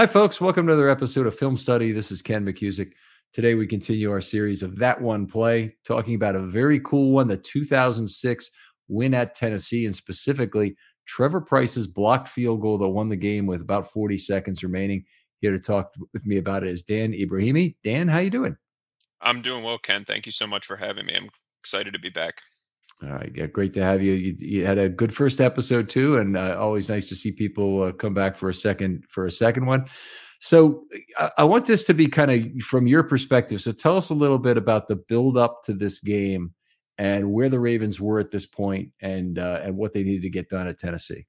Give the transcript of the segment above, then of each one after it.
Hi, folks. Welcome to another episode of Film Study. This is Ken McKusick. Today, we continue our series of That One Play, talking about a very cool one the 2006 win at Tennessee, and specifically Trevor Pryce's blocked field goal that won the game with about 40 seconds remaining. Here to talk with me about it is Dan Ibrahimi. Dan, how you doing? I'm doing well, Ken. Thank you so much for having me. I'm excited to be back. All right, yeah, great to have you. You, you had a good first episode too, and uh, always nice to see people uh, come back for a second for a second one. So I, I want this to be kind of from your perspective. So tell us a little bit about the build up to this game and where the Ravens were at this point, and uh, and what they needed to get done at Tennessee.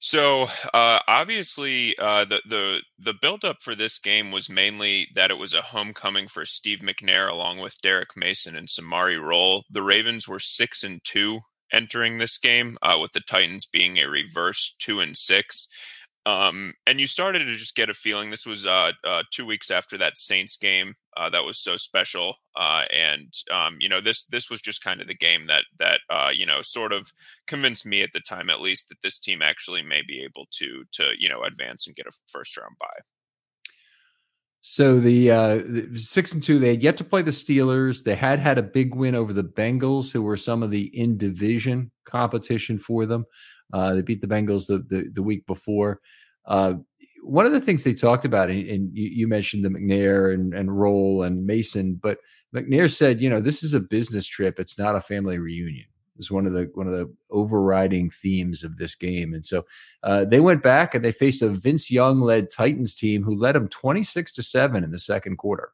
So uh, obviously, uh, the the the buildup for this game was mainly that it was a homecoming for Steve McNair, along with Derrick Mason and Samari Rolle. The Ravens were six and two entering this game, uh, with the Titans being a reverse two and six. Um, and you started to just get a feeling. This was uh, uh, two weeks after that Saints game uh, that was so special, uh, and um, you know this this was just kind of the game that that uh, you know sort of convinced me at the time, at least, that this team actually may be able to to you know advance and get a first round bye. So the, uh, the six and two, they had yet to play the Steelers. They had had a big win over the Bengals, who were some of the in division competition for them. Uh, they beat the Bengals the, the, the week before. One of the things they talked about, and, and you, you, mentioned the McNair and, and Rolle and Mason, but McNair said, you know, this is a business trip. It's not a family reunion. Is one of the one of the overriding themes of this game, and so uh, they went back and they faced a Vince Young led Titans team who led them twenty six to seven in the second quarter.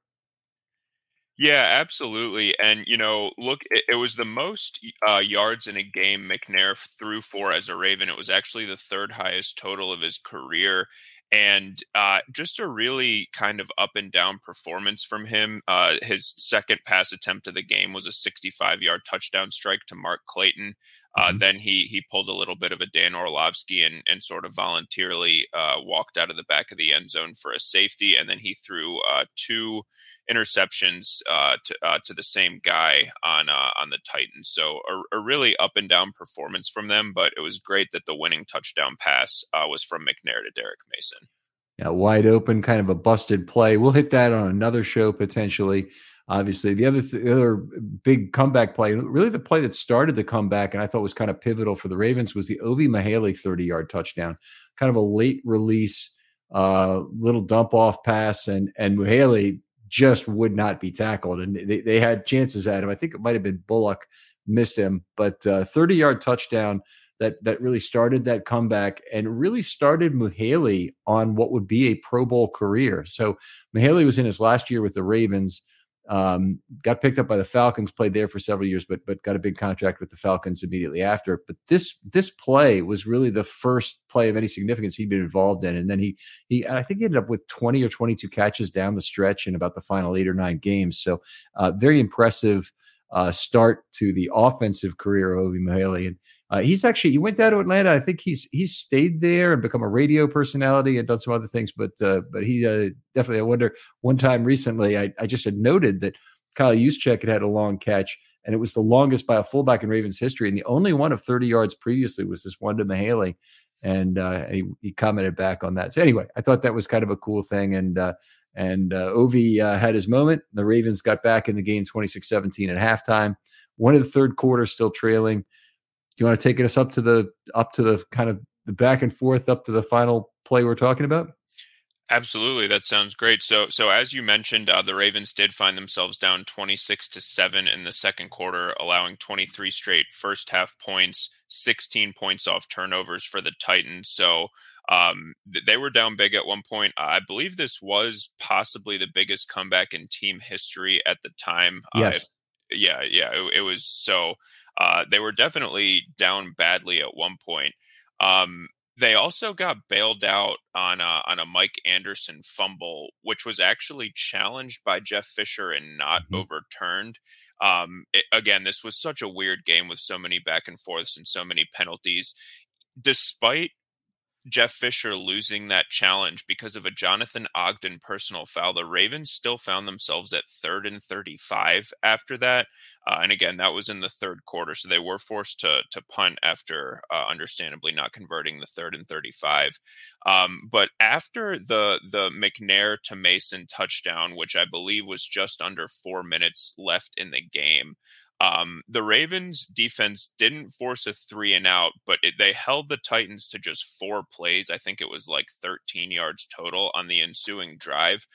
Yeah, absolutely. And, you know, look, it, it was the most uh, yards in a game McNair threw for as a Raven. It was actually the third highest total of his career. And uh, just a really kind of up and down performance from him. Uh, his second pass attempt of the game was a 65 yard touchdown strike to Mark Clayton. Uh, mm-hmm. Then he he pulled a little bit of a Dan Orlovsky and and sort of voluntarily uh, walked out of the back of the end zone for a safety, and then he threw uh, two interceptions uh, to uh, to the same guy on uh, on the Titans. So a, a, really up and down performance from them, but it was great that the winning touchdown pass was from McNair to Derrick Mason. Yeah, wide open, kind of a busted play. We'll hit that on another show potentially obviously. The other th- the other big comeback play, really the play that started the comeback, and I thought was kind of pivotal for the Ravens, was the Ovie Mughelli 30 yard touchdown. Kind of a late release, uh, little dump off pass, and and Mughelli just would not be tackled, and they, they had chances at him. I think it might have been Bullock missed him, but uh, 30 yard touchdown that that really started that comeback and really started Mughelli on what would be a Pro Bowl career. So Mughelli was in his last year with the Ravens. Um, got picked up by the Falcons, played there for several years, but but got a big contract with the Falcons immediately after. But this this play was really the first play of any significance he'd been involved in, and then he he I think he ended up with twenty or twenty two catches down the stretch in about the final eight or nine games. So uh, very impressive uh, start to the offensive career of Ovie Mughelli. And uh, he's actually he went down to Atlanta. I think he's he's stayed there and become a radio personality and done some other things. But uh, but he uh, definitely. I wonder. One time recently, I, I just had noted that Kyle Juszczyk had had a long catch, and it was the longest by a fullback in Ravens history, and the only one of thirty yards previously was this one to Mughelli, and uh, he, he, commented back on that. So anyway, I thought that was kind of a cool thing, and uh, and uh, Ovie had his moment. The Ravens got back in the game 26-17 at halftime. One of the third quarter, still trailing. Do you want to take us up to the up to the kind of the back and forth up to the final play we're talking about? Absolutely, that sounds great. So, so as you mentioned, uh, the Ravens did find themselves down twenty-six to seven in the second quarter, allowing twenty-three straight first half points, sixteen points off turnovers for the Titans. So, um, they were down big at one point. I believe this was possibly the biggest comeback in team history at the time. Yes. Uh, if, yeah, yeah, it, it was so. Uh, they were definitely down badly at one point. Um, they also got bailed out on a, on a Mike Anderson fumble, which was actually challenged by Jeff Fisher and not mm-hmm. overturned. Um, it, again, this was such a weird game with so many back and forths and so many penalties. Despite Jeff Fisher losing that challenge because of a Jonathan Ogden personal foul. The Ravens still found themselves at third and 35 after that. Uh, and again, that was in the third quarter. So they were forced to, to punt after, uh, understandably, not converting the third and 35. Um, but after the, the McNair to Mason touchdown, which I believe was just under four minutes left in the game, um, the Ravens defense didn't force a three and out, but it, they held the Titans to just four plays. I think it was like 13 yards total on the ensuing drive.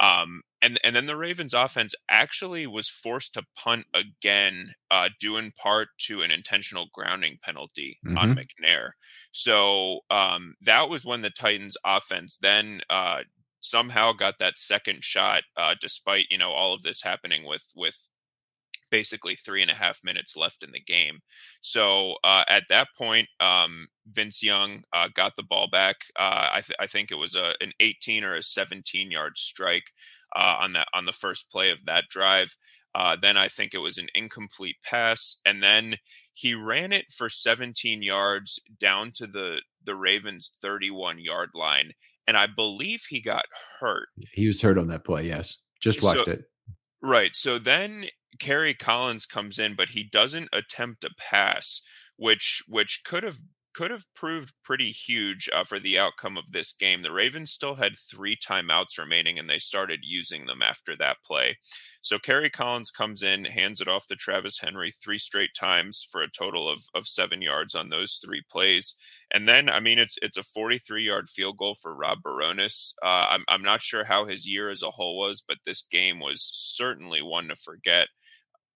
Um, and and then the Ravens offense actually was forced to punt again, uh, due in part to an intentional grounding penalty mm-hmm. on McNair. So um, that was when the Titans offense then uh, somehow got that second shot, uh, despite you know all of this happening with with basically three and a half minutes left in the game. So uh, at that point, um, Vince Young uh, got the ball back. Uh, I, th- I, think it was a, an 18 or a 17 yard strike uh, on that on the first play of that drive. Uh, then I think it was an incomplete pass, and then he ran it for 17 yards down to the the Ravens' 31 yard line, and I believe he got hurt. He was hurt on that play. Yes, just watched so, it. Right. So then Kerry Collins comes in, but he doesn't attempt a pass, which which could have could have proved pretty huge uh, for the outcome of this game. The Ravens still had three timeouts remaining, and they started using them after that play. So Kerry Collins comes in, hands it off to Travis Henry three straight times for a total of, of seven yards on those three plays. And then, I mean, it's it's a 43 yard field goal for Rob Bironas. Uh, I'm, I'm not sure how his year as a whole was, but this game was certainly one to forget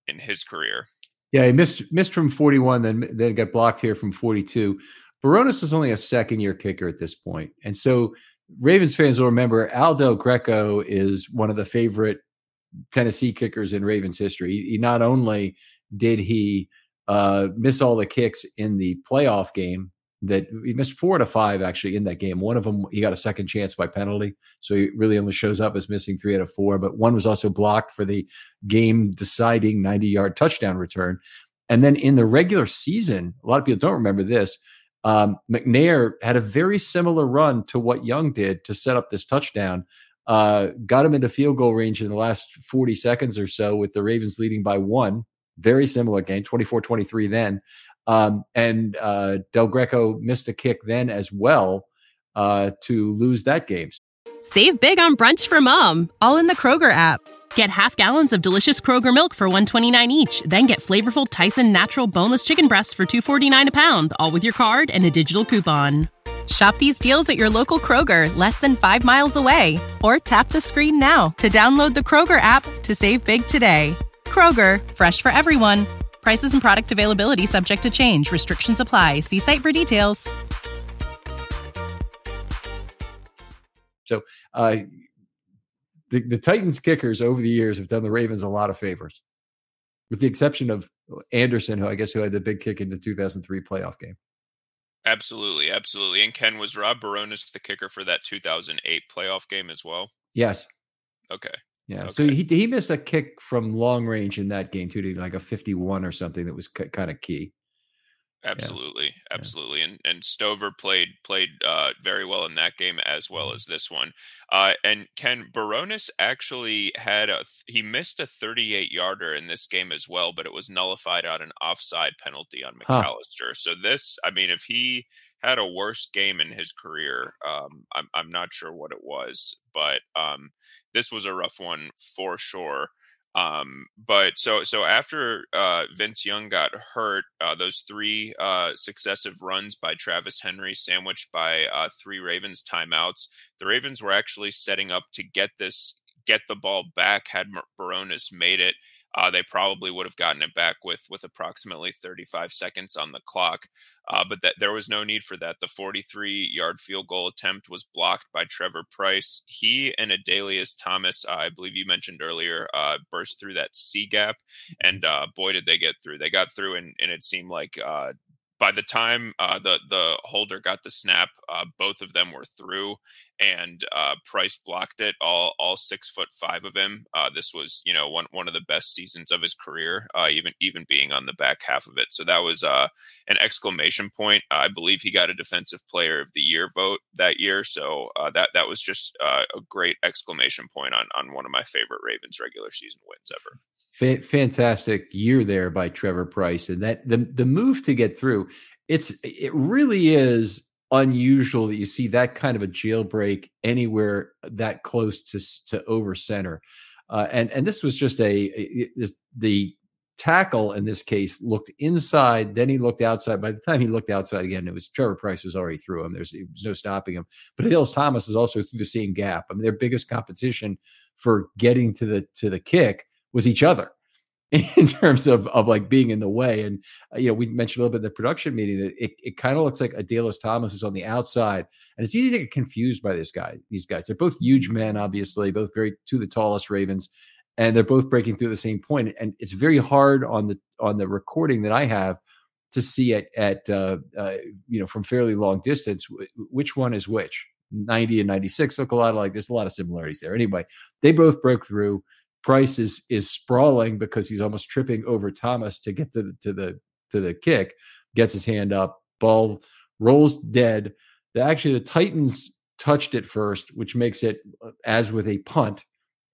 in his career. Yeah, he missed missed from 41, then then got blocked here from 42. Bironas is only a second year kicker at this point, and so Ravens fans will remember Al Del Greco is one of the favorite Tennessee kickers in Ravens history. He, he not only did he uh, miss all the kicks in the playoff game that he missed four to five actually in that game. One of them he got a second chance by penalty, so he really only shows up as missing three out of four. But one was also blocked for the game deciding 90 yard touchdown return. And then in the regular season, a lot of people don't remember this. Um, McNair had a very similar run to what Young did to set up this touchdown. Uh, got him into field goal range in the last 40 seconds or so with the Ravens leading by one. Very similar game, 24 23 then. Um, and uh, Del Greco missed a kick then as well uh, to lose that game. Save big on brunch for mom, all in the Kroger app. Get half gallons of delicious Kroger milk for 129 each, then get flavorful Tyson natural boneless chicken breasts for 249 a pound, all with your card and a digital coupon. Shop these deals at your local Kroger, less than 5 miles away, or tap the screen now to download the Kroger app to save big today. Kroger, fresh for everyone. Prices and product availability subject to change. Restrictions apply. See site for details. So, uh, the, the Titans kickers over the years have done the Ravens a lot of favors, with the exception of Anderson, who I guess who had the big kick in the 2003 playoff game. Absolutely, absolutely. And Ken was Rob Bironas the kicker for that 2008 playoff game as well. Yes. Okay. Yeah. Okay. So he he missed a kick from long range in that game too, like a 51 or something that was c- kind of key. Absolutely, yeah. absolutely, yeah. and and Stover played played uh, very well in that game as well as this one. Uh, and Ken Bironas actually had a he missed a 38 yarder in this game as well, but it was nullified on an offside penalty on McAllister. Huh. So this, I mean, if he had a worse game in his career. Um, I'm I'm not sure what it was, but um, this was a rough one for sure. Um, but so so after uh, Vince Young got hurt, uh, those three uh, successive runs by Travis Henry, sandwiched by uh, three Ravens timeouts, the Ravens were actually setting up to get this get the ball back. Had Bironas made it, uh, they probably would have gotten it back with with approximately 35 seconds on the clock. Uh, but that there was no need for that. The 43 yard field goal attempt was blocked by Trevor Pryce. He and Adalius Thomas, uh, I believe you mentioned earlier, uh, burst through that C gap, and uh, boy did they get through. They got through, and, and it seemed like uh, by the time uh, the the holder got the snap, uh, both of them were through, and uh, Pryce blocked it. All all six foot five of him. Uh, this was you know one one of the best seasons of his career, uh, even even being on the back half of it. So that was uh, an exclamation point. I believe he got a Defensive Player of the Year vote that year. So that that was just a great exclamation point on on one of my favorite Ravens regular season wins ever fantastic year there by Trevor Pryce, and that the the move to get through. It's it really is unusual that you see that kind of a jailbreak anywhere that close to to over center, uh, and and this was just a, a the tackle in this case looked inside, then he looked outside. By the time he looked outside again, it was Trevor Pryce was already through him. There's, there was no stopping him. But Adalius Thomas is also through the same gap. I mean, their biggest competition for getting to the to the kick was each other in terms of of like being in the way. And uh, you know, we mentioned a little bit in the production meeting that it, it kind of looks like Adalius Thomas is on the outside, and it's easy to get confused by this guy. These guys, they're both huge men, obviously, both very two of the tallest Ravens, and they're both breaking through the same point. And it's very hard on the on the recording that I have to see it at uh, uh, you know from fairly long distance which one is which. 90 and 96 look a lot like there's a lot of similarities there. Anyway, they both broke through. Pryce is is sprawling because he's almost tripping over Thomas to get to the to the to the kick, gets his hand up, ball rolls dead. The, actually, the Titans touched it first, which makes it, uh, as with a punt,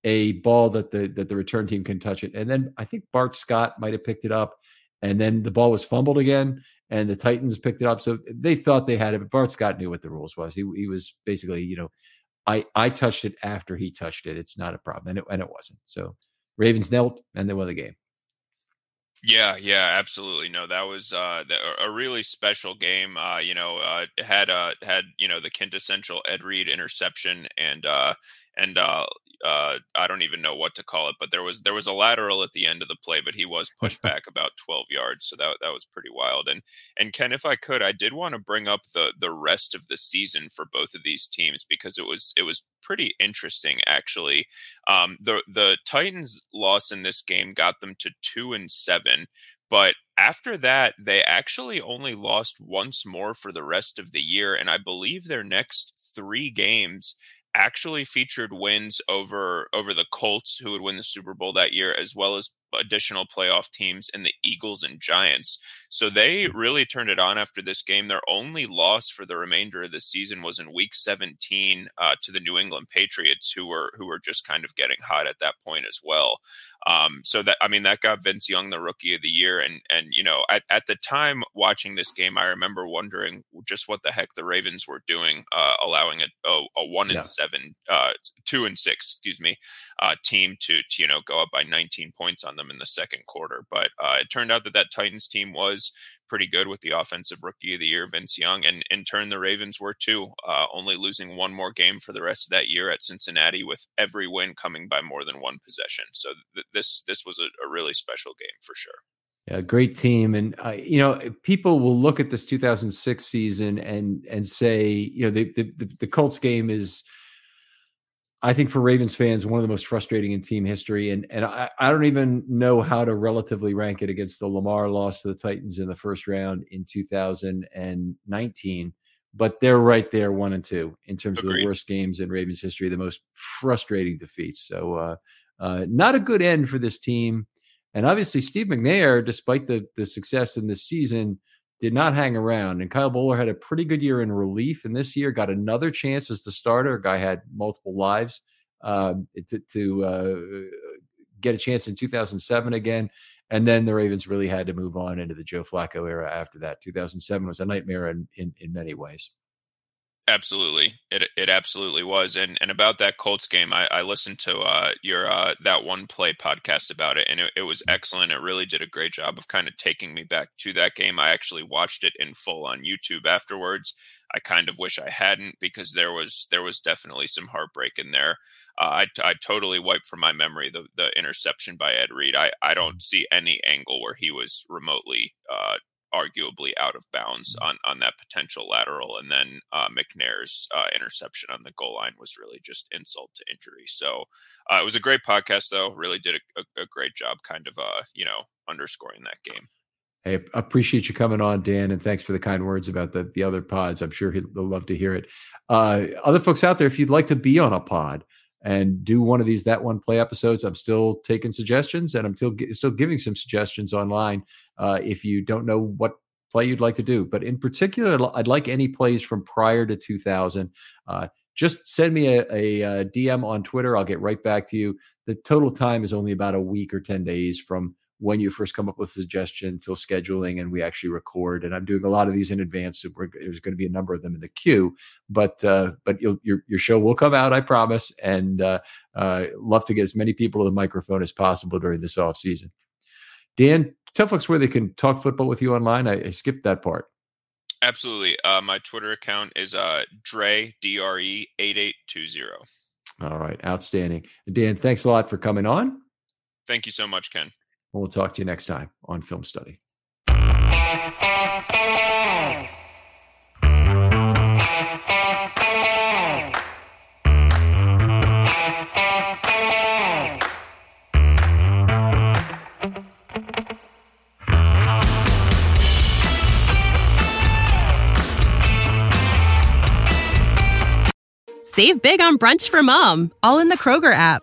a ball that the that the return team can touch it. And then I think Bart Scott might have picked it up, and then the ball was fumbled again, and the Titans picked it up. So they thought they had it, but Bart Scott knew what the rules was. He he was basically you know I I touched it after he touched it. It's not a problem, and it, and it wasn't. So Ravens knelt and they won the game. Yeah, yeah, absolutely. No, that was uh, a really special game. Uh, you know, uh, had uh, had you know the quintessential Ed Reed interception, and uh, and uh, uh, I don't even know what to call it, but there was there was a lateral at the end of the play, but he was pushed back about 12 yards, so that that was pretty wild. And and Ken, if I could, I did want to bring up the the rest of the season for both of these teams because it was it was pretty interesting actually. Um, the the Titans loss in this game got them to two and seven, but after that, they actually only lost once more for the rest of the year, and I believe their next three games actually featured wins over over the Colts, who would win the Super Bowl that year, as well as additional playoff teams and the Eagles and Giants. So they really turned it on after this game. Their only loss for the remainder of the season was in Week 17 uh, to the New England Patriots, who were who were just kind of getting hot at that point as well. Um, so that I mean that got Vince Young the Rookie of the Year, and and you know at, at the time watching this game, I remember wondering just what the heck the Ravens were doing, uh, allowing a, a, a one yeah. and seven, uh, two and six, excuse me, uh, team to, to you know go up by 19 points on them in the second quarter. But uh, it turned out that that Titans team was pretty good with the offensive rookie of the year, Vince Young, and in turn the Ravens were too, uh, only losing one more game for the rest of that year at Cincinnati, with every win coming by more than one possession. So th- this this was a, a really special game for sure. Yeah, great team, and uh, you know people will look at this 2006 season and and say, you know, the the, the Colts game is I think for Ravens fans, one of the most frustrating in team history. And and I, I don't even know how to relatively rank it against the Lamar loss to the Titans in the first round in 2019. But they're right there, one and two, in terms Agreed. of the worst games in Ravens history, the most frustrating defeats. So uh, uh, not a good end for this team. And obviously, Steve McNair, despite the the success in this season, did not hang around. And Kyle Boller had a pretty good year in relief, and this year got another chance as the starter. A guy had multiple lives um, to, to uh, get a chance in 2007 again. And then the Ravens really had to move on into the Joe Flacco era after that. 2007 was a nightmare in, in, in many ways. Absolutely, it it absolutely was. And and about that Colts game, I, I listened to uh, your uh, that one play podcast about it, and it, it was excellent. It really did a great job of kind of taking me back to that game. I actually watched it in full on YouTube afterwards. I kind of wish I hadn't because there was there was definitely some heartbreak in there. Uh, I, I totally wiped from my memory the, the interception by Ed Reed. I, I don't mm-hmm. see any angle where he was remotely uh, arguably out of bounds on, on that potential lateral. And then uh, McNair's uh, interception on the goal line was really just insult to injury. So uh, it was a great podcast, though. Really did a, a, a great job, kind of, uh, you know, underscoring that game. Hey, appreciate you coming on, Dan, and thanks for the kind words about the the other pods. I'm sure he'll love to hear it. Uh, other folks out there, if you'd like to be on a pod and do one of these that one play episodes, I'm still taking suggestions, and I'm still still giving some suggestions online. Uh, if you don't know what play you'd like to do, but in particular, I'd like any plays from prior to 2000. Uh, just send me a, a, a DM on Twitter. I'll get right back to you. The total time is only about a week or 10 days from when you first come up with a suggestion till scheduling and we actually record and i'm doing a lot of these in advance so there's going to be a number of them in the queue but uh, but your your show will come out i promise and uh, uh, love to get as many people to the microphone as possible during this off season. Dan tell folks where they can talk football with you online. I, I skipped that part. Absolutely. Uh, my twitter account is uh, dre dre 8820 all right outstanding. Dan thanks a lot for coming on. Thank you so much ken We'll talk to you next time on Film Study. Save big on brunch for mom, all in the Kroger app.